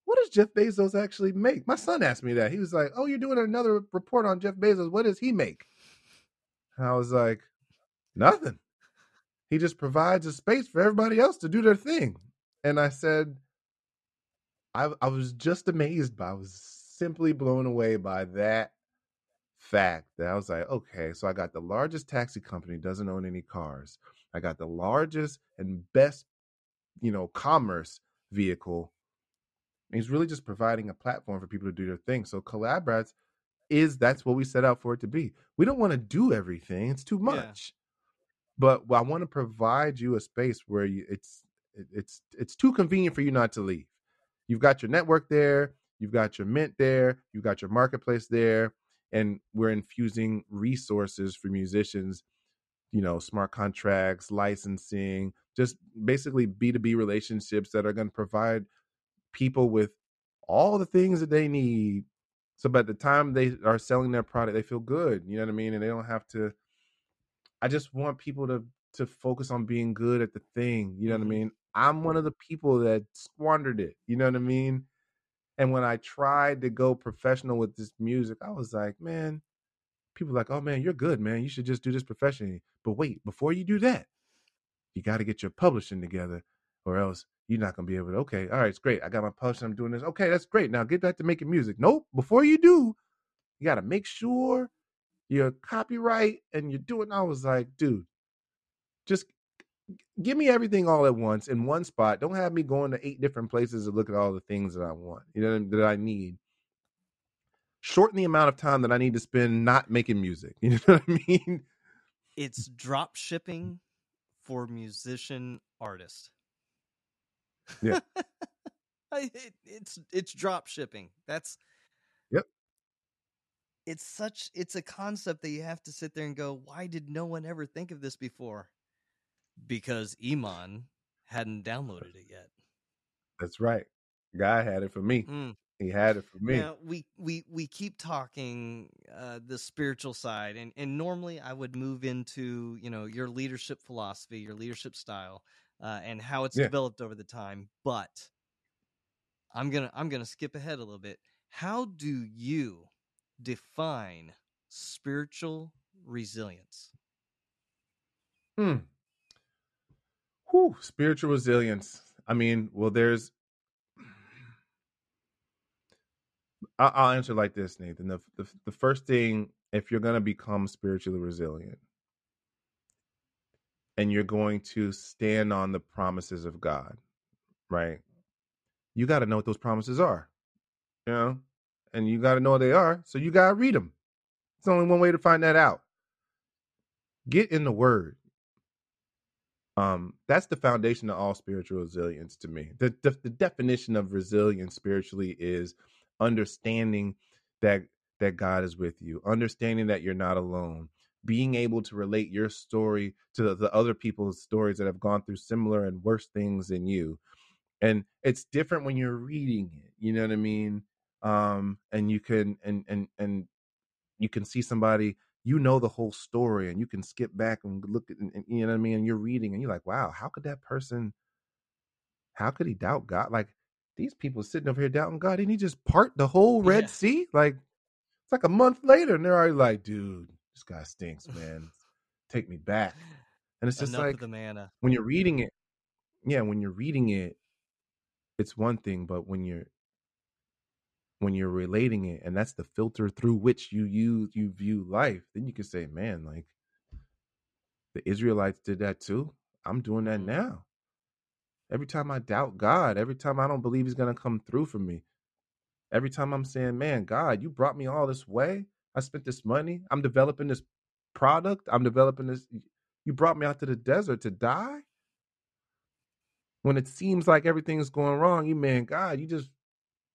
What does Jeff Bezos actually make? My son asked me that. He was like, "Oh, you're doing another report on Jeff Bezos. What does he make?" And I was like, "Nothing. He just provides a space for everybody else to do their thing." And I said, I, I was just amazed by, I was simply blown away by that fact that I was like, okay, so I got the largest taxi company, doesn't own any cars. I got the largest and best, you know, commerce vehicle. And he's really just providing a platform for people to do their thing. So Collabratz is that's what we set out for it to be. We don't want to do everything; it's too Yeah. much. But I want to provide you a space where you, it's it's it's too convenient for you not to leave. You've got your network there, you've got your mint there, you've got your marketplace there, and we're infusing resources for musicians. You know, smart contracts, licensing, just basically B two B relationships that are going to provide people with all the things that they need. So by the time they are selling their product, they feel good. You know what I mean? And they don't have to. I just want people to to focus on being good at the thing. You know what. I mm-hmm. mean? I'm one of the people that squandered it. You know what I mean? And when I tried to go professional with this music, I was like, man, people like, oh man, you're good, man. You should just do this professionally. But wait, before you do that, you got to get your publishing together, or else you're not gonna be able to. Okay, all right, it's great. I got my publishing. I'm doing this. Okay, that's great. Now get back to making music. Nope. Before you do, you got to make sure your copyright and you're doing. I was like, dude, just give me everything all at once in one spot. Don't have me going to eight different places to look at all the things that I want. You know that I need. Shorten the amount of time that I need to spend not making music. You know what I mean? It's drop shipping for musician artist. Yeah. It, it's it's drop shipping. That's Yep. It's such it's a concept that you have to sit there and go, why did no one ever think of this before? Because Iman hadn't downloaded it yet. That's right. God had it for me. Mm. He had it for me. Now we we we keep talking uh, the spiritual side, and and normally I would move into you know your leadership philosophy, your leadership style, uh, and how it's Yeah. developed over the time. But I'm gonna I'm gonna skip ahead a little bit. How do you define spiritual resilience? Hmm. Whew, spiritual resilience. I mean, well, there's. I'll answer like this, Nathan. The, the the first thing, if you're going to become spiritually resilient, and you're going to stand on the promises of God, right? You got to know what those promises are, you know, and you got to know what they are. So you got to read them. It's only one way to find that out. Get in the Word um that's the foundation of all spiritual resilience to me. The, the the definition of resilience spiritually is understanding that that god is with you understanding that you're not alone being able to relate your story to the, the other people's stories that have gone through similar and worse things than you. And it's different when you're reading it you know what i mean? Um and you can and and and you can see somebody you know the whole story and you can skip back and look at and, and, you know what I mean and you're reading and you're like wow how could that person how could he doubt God? Like these people sitting over here doubting God, and he just part the whole Red Yeah. Sea? Like it's like a month later, and they're already like, dude, this guy stinks, man. Take me back. And it's just Enough like the manna. when you're reading it, yeah, when you're reading it, it's one thing, but when you're when you're relating it, and that's the filter through which you use you view life, then you can say, man, like the Israelites did that too. I'm doing that Mhm. now. Every time I doubt God, every time I don't believe He's gonna come through for me, every time I'm saying, man, God, you brought me all this way. I spent this money. I'm developing this product. I'm developing this. You brought me out to the desert to die. When it seems like everything's going wrong, you man, God, you just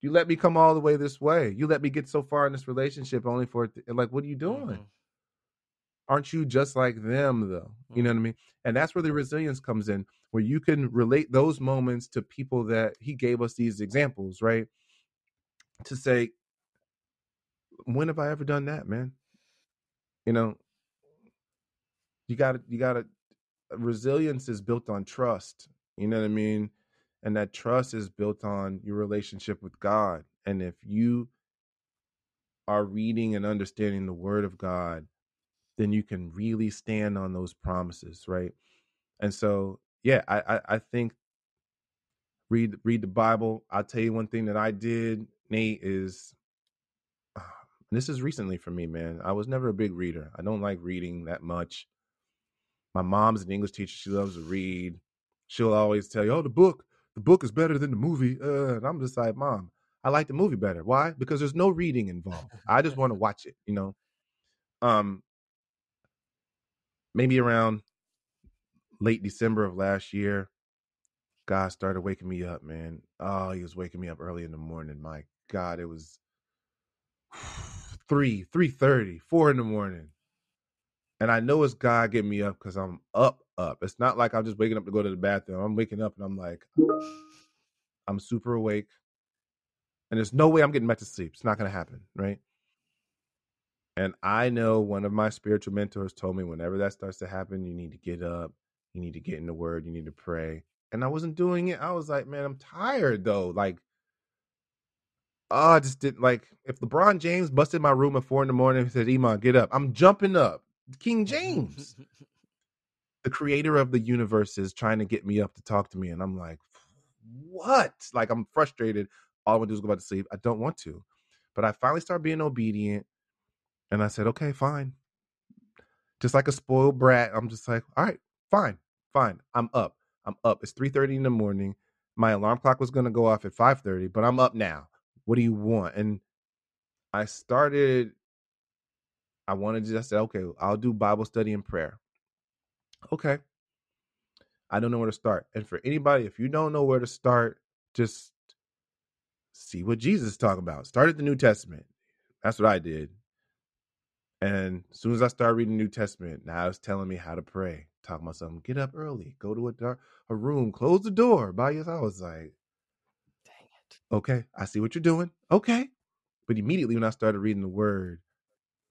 you let me come all the way this way. You let me get so far in this relationship only for. Like, what are you doing? Mhm. aren't you just like them though you know what i mean and that's where the resilience comes in where you can relate those moments to people that he gave us these examples right to say when have i ever done that man you know you gotta you gotta resilience is built on trust you know what i mean and that trust is built on your relationship with god and if you are reading and understanding the word of god then you can really stand on those promises, right? And so, yeah, I, I, I think read read the Bible. I'll tell you one thing that I did, Nate, is uh, this is recently for me, man. I was never a big reader. I don't like reading that much. My mom's an English teacher. She loves to read. She'll always tell you, "Oh, the book, the book is better than the movie." Uh, and I'm just like, "Mom, I like the movie better. Why? Because there's no reading involved. I just want to watch it, you know." Um, maybe around late December of last year, God started waking me up, man. Oh, he was waking me up early in the morning. My God, it was three, three thirty, four in the morning. And I know it's God getting me up because I'm up, up. It's not like I'm just waking up to go to the bathroom. I'm waking up and I'm like, I'm super awake. And there's no way I'm getting back to sleep. It's not gonna happen, right? And I know one of my spiritual mentors told me whenever that starts to happen, you need to get up, you need to get in the word, you need to pray. And I wasn't doing it. I was like, man, I'm tired though. Like, oh, I just didn't like if LeBron James busted my room at four in the morning and said, Iman, get up. I'm jumping up. King James, the creator of the universe, is trying to get me up to talk to me. And I'm like, what? Like, I'm frustrated. All I want to do is go back to sleep. I don't want to. But I finally started being obedient. And I said, okay, fine. Just like a spoiled brat, I'm just like, all right, fine, fine. I'm up. I'm up. It's 3:30 in the morning. My alarm clock was gonna go off at 5:30, but I'm up now. What do you want? And I started, I wanted to just say, okay, I'll do Bible study and prayer. Okay. I don't know where to start. And for anybody, if you don't know where to start, just see what Jesus is talking about. Start at the New Testament. That's what I did. And as soon as I started reading the New Testament, now it's telling me how to pray. Talking about something, get up early, go to a dark a room, close the door by yourself. I was like, Dang it. okay, I see what you're doing. Okay. But immediately when I started reading the word,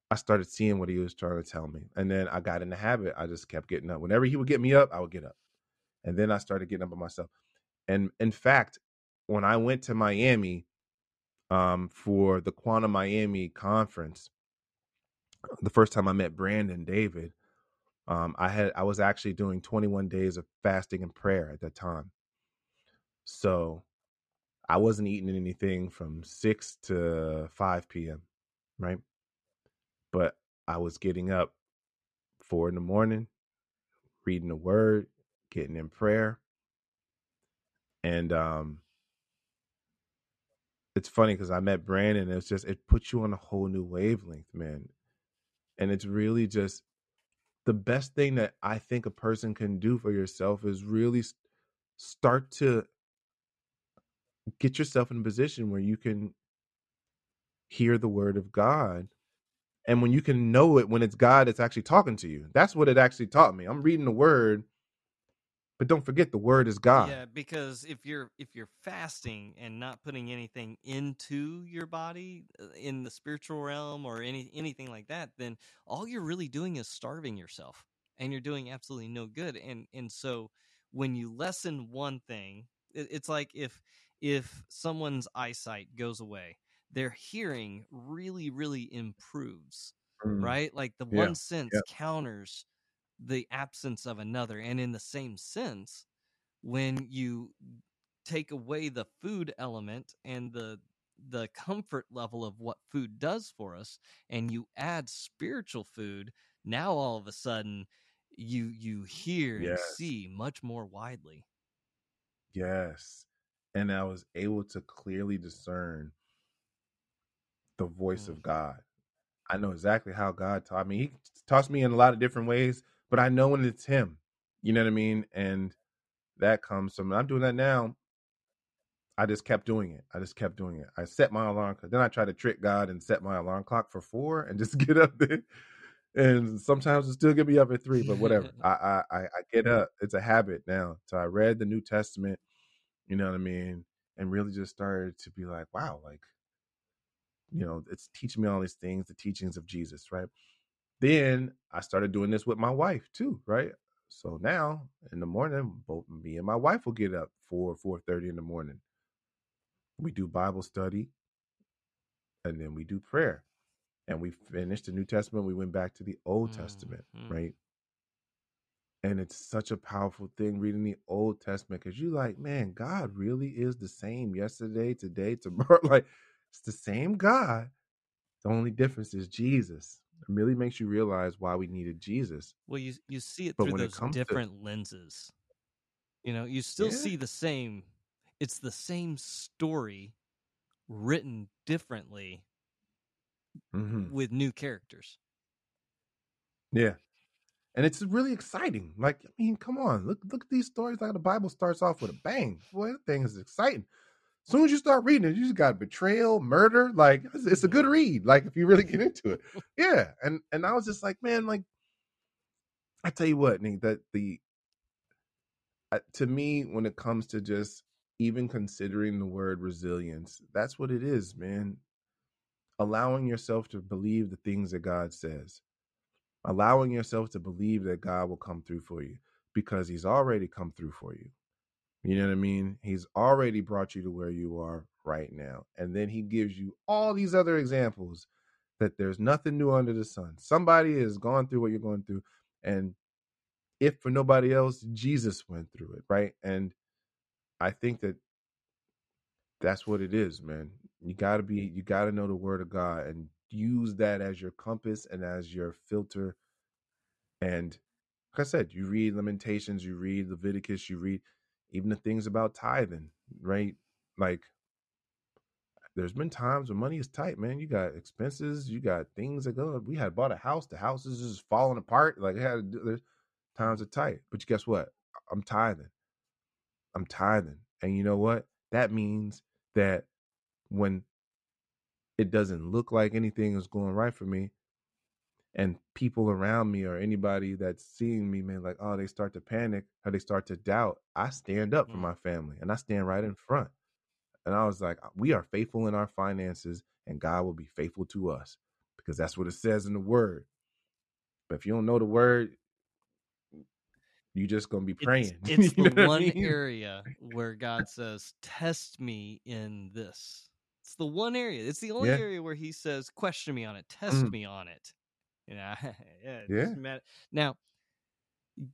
I started seeing what he was trying to tell me. And then I got in the habit. I just kept getting up. Whenever he would get me up, I would get up. And then I started getting up by myself. And in fact, when I went to Miami um, for the Quantum Miami conference, the first time I met Brandon David, um, I had I was actually doing 21 days of fasting and prayer at that time. So I wasn't eating anything from 6 to 5 p.m., right? But I was getting up 4 in the morning, reading the word, getting in prayer. And um it's funny because I met Brandon. It's just it puts you on a whole new wavelength, man. And it's really just the best thing that I think a person can do for yourself is really start to get yourself in a position where you can hear the word of God. And when you can know it when it's God that's actually talking to you. That's what it actually taught me. I'm reading the word, but don't forget the word is God. Yeah, because if you're if you're fasting and not putting anything into your body uh, in the spiritual realm or any anything like that, then all you're really doing is starving yourself, and you're doing absolutely no good. And and so when you lessen one thing, It, it's like if if someone's eyesight goes away, their hearing really really improves, Mm, right? Like the Yeah, one sense yeah. counters the absence of another, and in the same sense, when you take away the food element and the the comfort level of what food does for us and you add spiritual food now all of a sudden you you hear and see much more widely Yes. And I was able to clearly discern the voice Mm. of God. I know exactly how God taught me. He taught me in a lot of different ways, but I know when it's Him. You know what I mean? And that comes from, I'm doing that now. I just kept doing it. I just kept doing it. I set my alarm. Then I try to trick God and set my alarm clock for four and just get up there. And sometimes it still get me up at three, but whatever. I I I get up. It's a habit now. So I read the New Testament, you know what I mean, and really just started to be like, wow, like, you know, it's teaching me all these things, the teachings of Jesus, right? Then I started doing this with my wife too, right? So now in the morning, both me and my wife will get up four, four thirty in the morning. We do Bible study, and then we do prayer, and we finished the New Testament. We went back to the Old Testament, Mhm. right? And it's such a powerful thing reading the Old Testament because you're like, man, God really is the same yesterday, today, tomorrow. like it's the same God. The only difference is Jesus. It really makes you realize why we needed Jesus. well you you see it But through when it those comes to- different lenses you know you still Yeah. see the same it's the same story written differently Mhm. with new characters Yeah. And it's really exciting. Like, I mean, come on, look look at these stories. Like the Bible starts off with a bang. Boy, that thing is exciting. As soon as you start reading it, you just got betrayal, murder. Like, it's, it's a good read. Like, if you really get into it, yeah. And and I was just like, man, like, I tell you what, Nick, that the uh, to me, when it comes to just even considering the word resilience, that's what it is, man. Allowing yourself to believe the things that God says allowing yourself to believe that God will come through for you because he's already come through for you. You know what I mean? He's already brought you to where you are right now. And then he gives you all these other examples that there's nothing new under the sun. Somebody has gone through what you're going through. And if for nobody else, Jesus went through it, right? And I think that that's what it is, man. You got to be, you got to know the word of God and use that as your compass and as your filter. And like I said, you read Lamentations, you read Leviticus, you read even the things about tithing, right? Like, there's been times when money is tight, man. You got expenses, you got things that go. We had bought a house, the house is just falling apart. Like, it had there's times are tight. But guess what? I'm tithing. I'm tithing. And you know what? That means that when it doesn't look like anything is going right for me, and people around me or anybody that's seeing me, man, like, oh, they start to panic or they start to doubt, I stand up for Mm. my family and I stand right in front. And I was like, we are faithful in our finances and God will be faithful to us because that's what it says in the word. But if you don't know the word, you're just going to be praying. It's, it's You know the what I one mean? area where God says, "Test me in this." It's the one area. It's the only Yeah. area where He says, "Question me on it. Test Mm. me on it." You know, yeah. Yeah. matter. Now,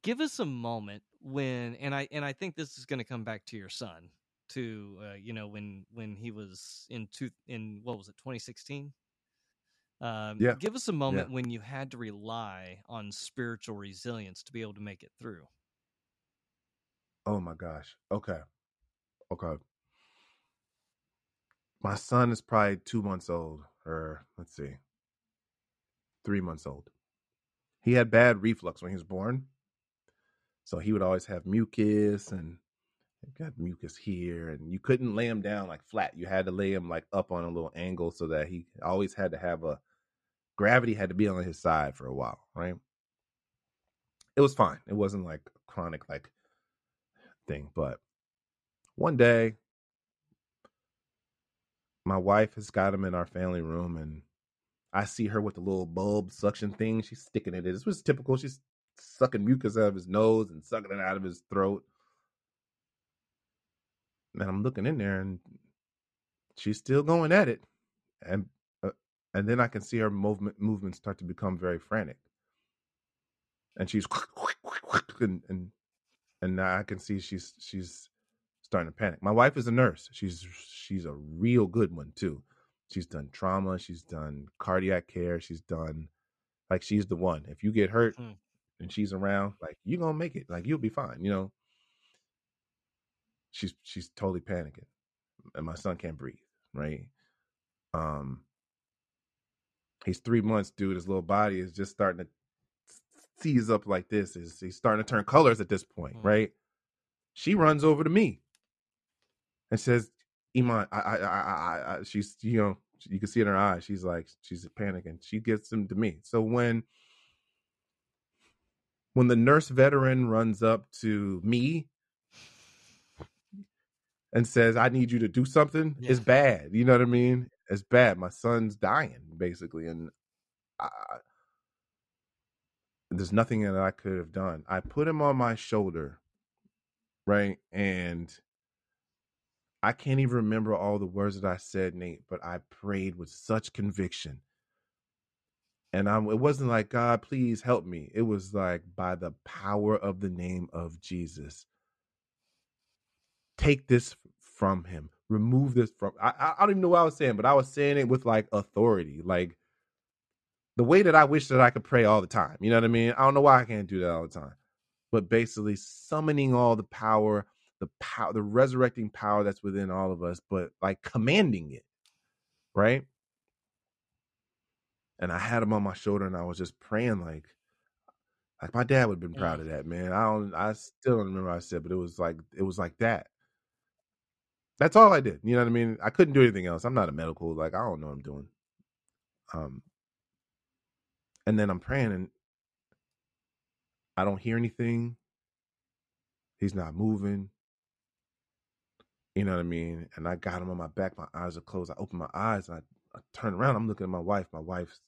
give us a moment when, and I and I think this is going to come back to your son, to uh, you know when when he was in two in what was it 2016. Um, Yeah. Give us a moment when you had to rely on spiritual resilience to be able to make it through. Oh my gosh. Okay. Okay. My son is probably two months old, or let's see, three months old. He had bad reflux when he was born. So he would always have mucus and got mucus here. And you couldn't lay him down like flat. You had to lay him like up on a little angle so that he always had to have a gravity had to be on his side for a while, right? It was fine. It wasn't like chronic like thing. But one day my wife has got him in our family room and I see her with the little bulb suction thing. She's sticking it in. This was typical. She's sucking mucus out of his nose and sucking it out of his throat. and I'm looking in there, and she's still going at it, and uh, and then I can see her movement movements start to become very frantic, and she's and and and I can see she's she's starting to panic. My wife is a nurse. She's she's a real good one too. She's done trauma. She's done cardiac care. She's done like she's the one. If you get hurt Hmm. and she's around, like you're gonna make it. Like you'll be fine. You know. She's she's totally panicking, and my son can't breathe. Right. Um. He's three months, dude. His little body is just starting to seize up like this. Is he's starting to turn colors at this point, Hmm. right? She runs over to me and says, "Iman, I, I, I, I, I," she's, you know, you can see in her eyes, she's like, she's panicking. She gets him to me. So when, when the nurse veteran runs up to me and says, "I need you to do something," Yeah. it's bad. You know what I mean? It's bad. My son's dying, basically, and I, there's nothing that I could have done. I put him on my shoulder, right, and I can't even remember all the words that I said, Nate, but I prayed with such conviction. And I'm, it wasn't like, God, please help me. It was like, by the power of the name of Jesus, take this from him. Remove this from. I, I I don't even know what I was saying, but I was saying it with like authority, like the way that I wish that I could pray all the time. You know what I mean? I don't know why I can't do that all the time, but basically summoning all the power, the power, the resurrecting power that's within all of us, but like commanding it, right? And I had him on my shoulder, and I was just praying like, like my dad would have been proud of that, man. I don't, I still don't remember what I said, but it was like, it was like that. That's all I did. You know what I mean? I couldn't do anything else. I'm not a medical, like I don't know what I'm doing. Um, and then I'm praying, and I don't hear anything. He's not moving. You know what I mean? And I got him on my back. My eyes are closed. I open my eyes and I, I turn around. I'm looking at my wife. My wife's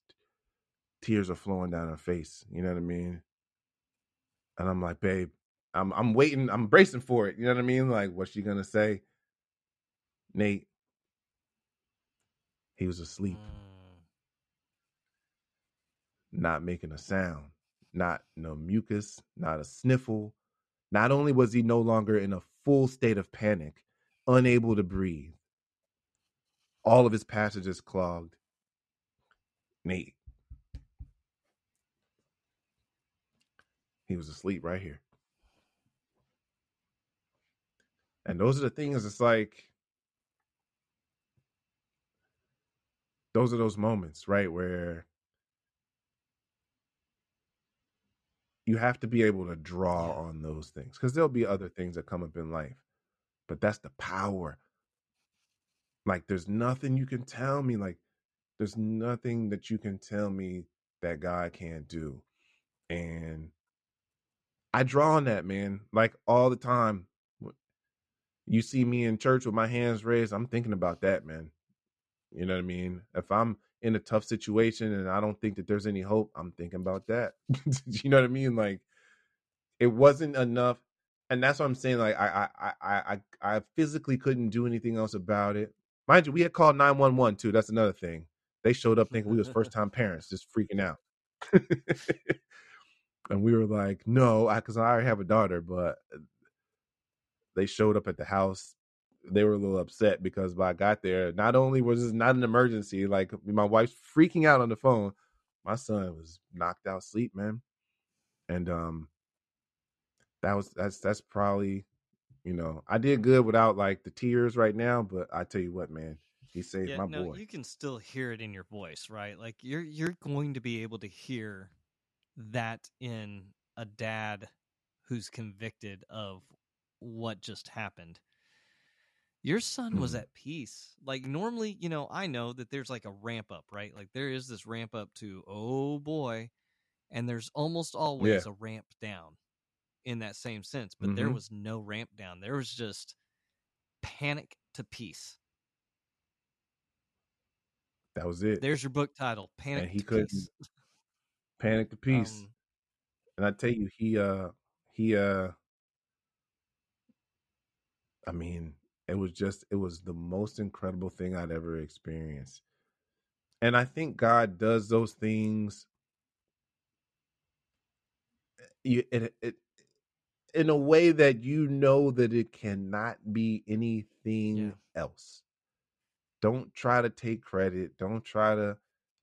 tears are flowing down her face. You know what I mean? And I'm like, babe, I'm I'm waiting. I'm bracing for it. You know what I mean? Like, what's she gonna say? Nate, he was asleep, Mm. not making a sound, not no mucus, not a sniffle. Not only was he no longer in a full state of panic, unable to breathe, all of his passages clogged. Nate, he was asleep right here. And those are the things, it's like, those are those moments, right? Where you have to be able to draw on those things because there'll be other things that come up in life, but that's the power. Like, there's nothing you can tell me, like, there's nothing that you can tell me that God can't do. And I draw on that, man, like all the time. You see me in church with my hands raised, I'm thinking about that, man. You know what I mean? If I'm in a tough situation and I don't think that there's any hope, I'm thinking about that. you know what I mean? Like it wasn't enough. And that's what I'm saying. Like I I I I I physically couldn't do anything else about it. Mind you, we had called 911 too. That's another thing. They showed up thinking we was first time parents, just freaking out. and we were like, no, because I, I already have a daughter, but they showed up at the house. They were a little upset because when I got there, not only was this not an emergency, like my wife's freaking out on the phone, my son was knocked out sleep, man. And um that was that's that's probably you know, I did good without like the tears right now, but I tell you what, man, he saved Yeah, my no, boy. you can still hear it in your voice, right? Like you're you're going to be able to hear that in a dad who's convicted of what just happened. Your son was Mhm. at peace. Like normally, you know, I know that there's like a ramp up, right? Like there is this ramp up to oh boy, and there's almost always a ramp down in that same sense, but there Mhm. was no ramp down. There was just panic to peace. That was it. There's your book title, Panic And he to couldn't Peace. Panic the peace. Um, and I tell you, he uh he uh I mean, it was just it was the most incredible thing I'd ever experienced. And I think God does those things you, it, it, in a way that you know that it cannot be anything Yeah. else. Don't try to take credit. Don't try to.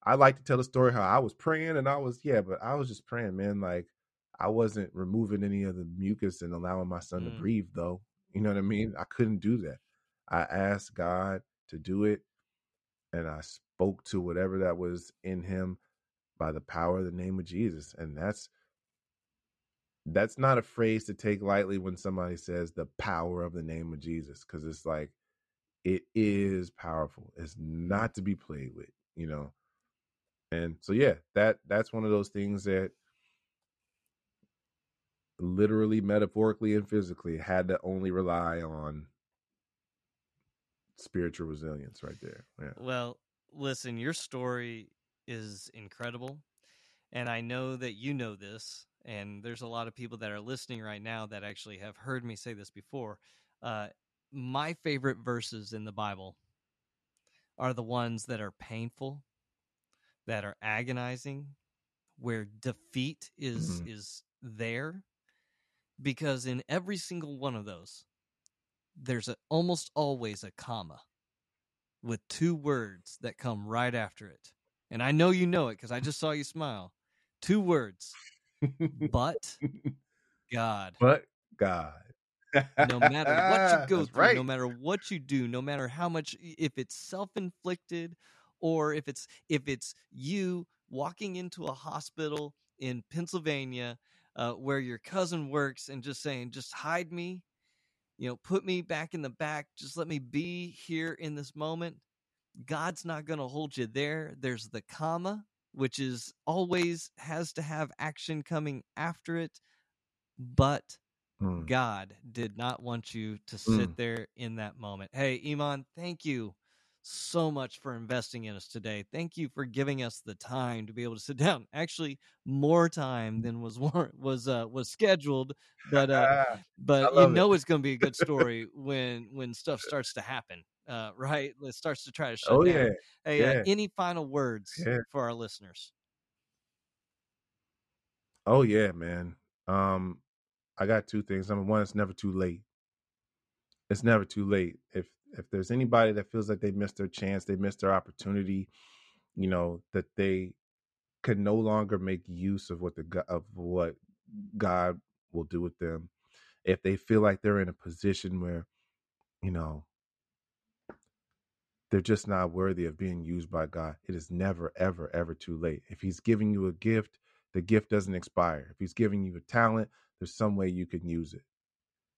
I like to tell the story how I was praying and I was, yeah, but I was just praying, man. Like I wasn't removing any of the mucus and allowing my son to Mm. breathe, though. You know what I mean? I couldn't do that. I asked God to do it and I spoke to whatever that was in him by the power of the name of Jesus. And that's that's not a phrase to take lightly when somebody says the power of the name of Jesus, because it's like it is powerful. It's not to be played with, you know. And so yeah, that that's one of those things that literally, metaphorically, and physically had to only rely on spiritual resilience right there. Yeah. Well, listen, your story is incredible. And I know that you know this. And there's a lot of people that are listening right now that actually have heard me say this before. Uh, my favorite verses in the Bible are the ones that are painful, that are agonizing, where defeat is Mhm. is there. Because in every single one of those, there's a, almost always a comma with two words that come right after it. And I know you know it because I just saw you smile. Two words, but God. but God. No matter what you go through, right. no matter what you do, no matter how much if it's self-inflicted or if it's if it's you walking into a hospital in Pennsylvania uh, where your cousin works and just saying, just hide me, you know, put me back in the back, just let me be here in this moment. God's not going to hold you there. There's the comma, which is always has to have action coming after it, but Mm. God did not want you to sit Mm. there in that moment. Hey, Iman, thank you so much for investing in us today. Thank you for giving us the time to be able to sit down. Actually, more time than was war- was uh, was scheduled, but uh, but you love it. know it's going to be a good story when when stuff starts to happen, uh, right? It starts to try to shut oh down. yeah. Hey, uh, any final words Yeah. for our listeners? Oh yeah, man. Um, I got two things. Number one, it's never too late. It's never too late. If if there's anybody that feels like they missed their chance, they missed their opportunity, you know, that they can no longer make use of what the of what God will do with them. If they feel like they're in a position where, you know, they're just not worthy of being used by God, it is never, ever, ever too late. If He's giving you a gift, the gift doesn't expire. If He's giving you a talent, there's some way you can use it.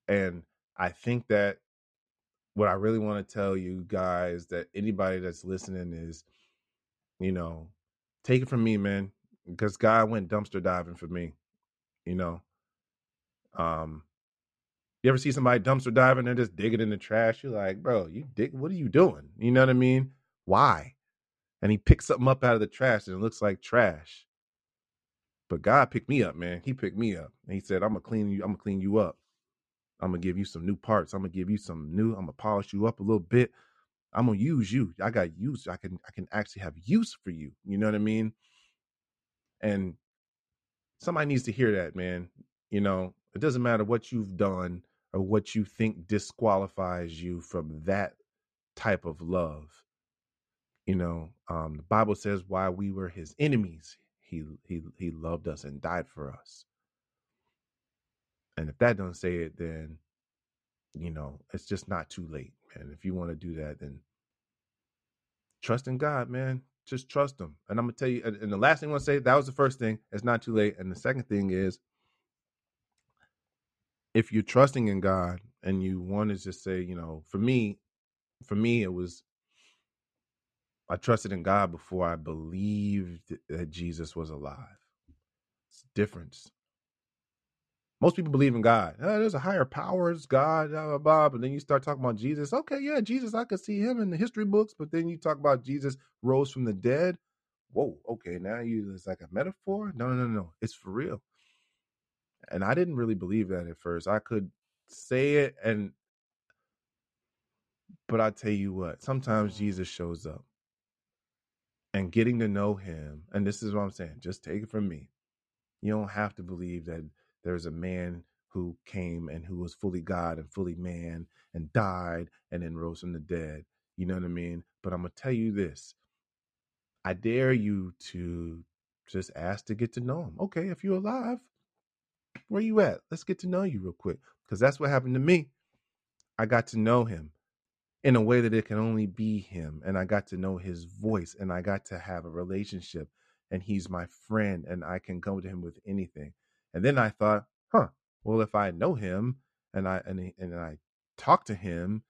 And I think that what I really want to tell you guys that anybody that's listening is, you know, take it from me, man, because God went dumpster diving for me. You know, um, you ever see somebody dumpster diving? They're just digging in the trash. You're like, bro, you dig? What are you doing? You know what I mean? Why? And he picks something up out of the trash and it looks like trash. But God picked me up, man. He picked me up. And he said, I'm gonna clean you, I'm gonna clean you up. I'm gonna give you some new parts. I'm gonna give you some new, I'm gonna polish you up a little bit. I'm gonna use you. I got use. I can I can actually have use for you. You know what I mean? And somebody needs to hear that, man. You know, it doesn't matter what you've done or what you think disqualifies you from that type of love. You know, um, the Bible says while we were his enemies, he he he loved us and died for us. And if that don't say it, then you know, it's just not too late, man. If you want to do that, then trust in God, man. Just trust him. And I'm gonna tell you, and and the last thing I want to say, that was the first thing. It's not too late. And the second thing is if you're trusting in God and you want to just say, you know, for me, for me, it was I trusted in God before I believed that Jesus was alive. It's a difference. Most people believe in God. Oh, there's a higher power, it's God, blah, blah, blah. But then you start talking about Jesus. Okay, yeah, Jesus, I could see him in the history books, but then you talk about Jesus rose from the dead. Whoa, okay, now you it's like a metaphor. No, no, no, no. It's for real. And I didn't really believe that at first. I could say it and But I tell you what, sometimes Jesus shows up and getting to know him. And this is what I'm saying. Just take it from me. You don't have to believe that there's a man who came and who was fully God and fully man and died and then rose from the dead. You know what I mean? But I'm going to tell you this I dare you to just ask to get to know him. Okay, if you're alive, where you at? Let's get to know you real quick. Because that's what happened to me. I got to know him in a way that it can only be him. And I got to know his voice and I got to have a relationship. And he's my friend and I can go to him with anything. And then I thought, huh, well, if I know him and I and, and I talk to him,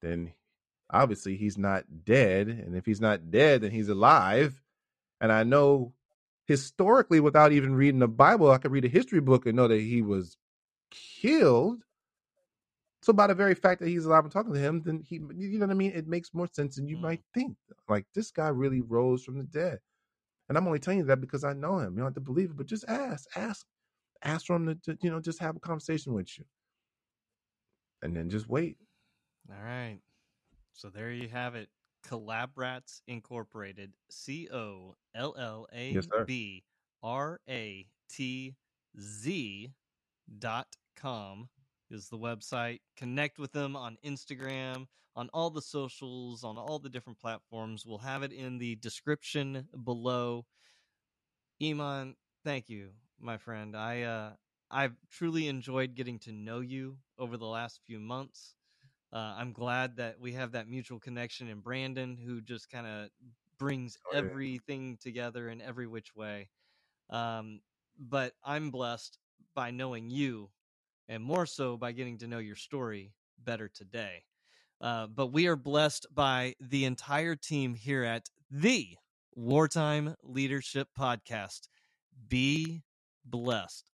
then obviously he's not dead. And if he's not dead, then he's alive. And I know historically, without even reading the Bible, I could read a history book and know that he was killed. So by the very fact that he's alive and talking to him, then he, you know what I mean? It makes more sense than you mm. might think. Like this guy really rose from the dead. And I'm only telling you that because I know him. You don't have to believe it, but just ask, ask, ask for him to, to you know, just have a conversation with you. And then just wait. All right. So there you have it. Collabratz Incorporated. C O L L A B R A T Z dot com is the website. Connect with them on Instagram, on all the socials, on all the different platforms. We'll have it in the description below. Iman, thank you, my friend. I uh I've truly enjoyed getting to know you over the last few months. Uh, I'm glad that we have that mutual connection in Brandon, who just kind of brings oh, yeah. everything together in every which way. Um, but I'm blessed by knowing you, and more so by getting to know your story better today. Uh, but we are blessed by the entire team here at the Wartime Leadership Podcast. Be blessed.